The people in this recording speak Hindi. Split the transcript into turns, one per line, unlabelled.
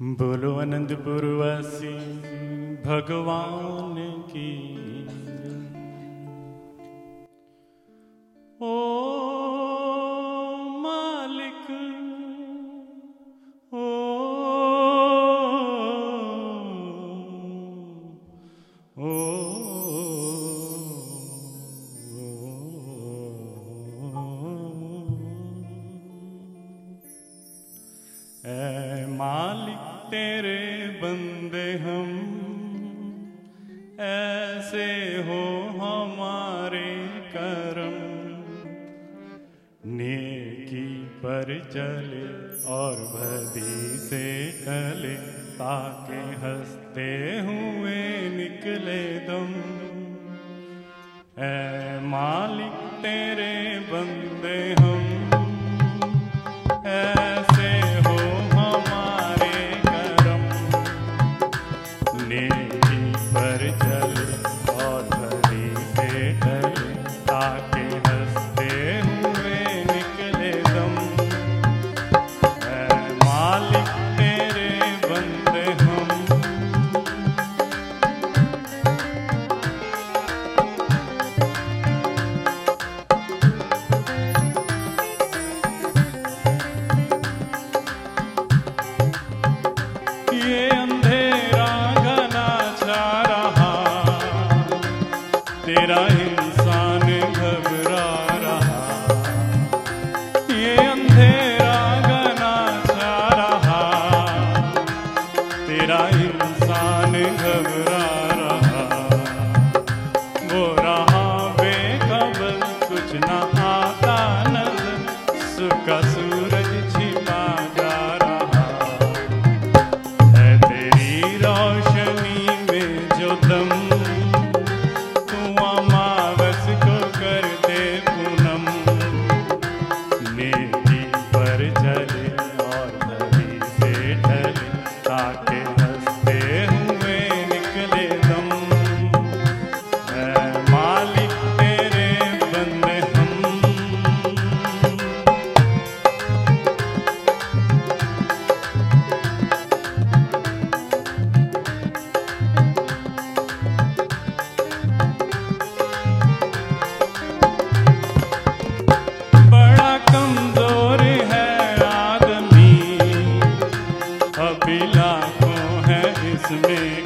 बोलो अनंतपुरवासी भगवान की ओ मालिक तेरे बंदे हम, ऐसे हो हमारे करम। नेकी पर चले और भदी से चले ताकि हँसते हुए निकले दम। ऐ माँ ये अंधेरा घना छा रहा। तेरा इंसान घबरा रहा। ये अंधेरा घना छा रहा। तेरा इंसान घबरा to me.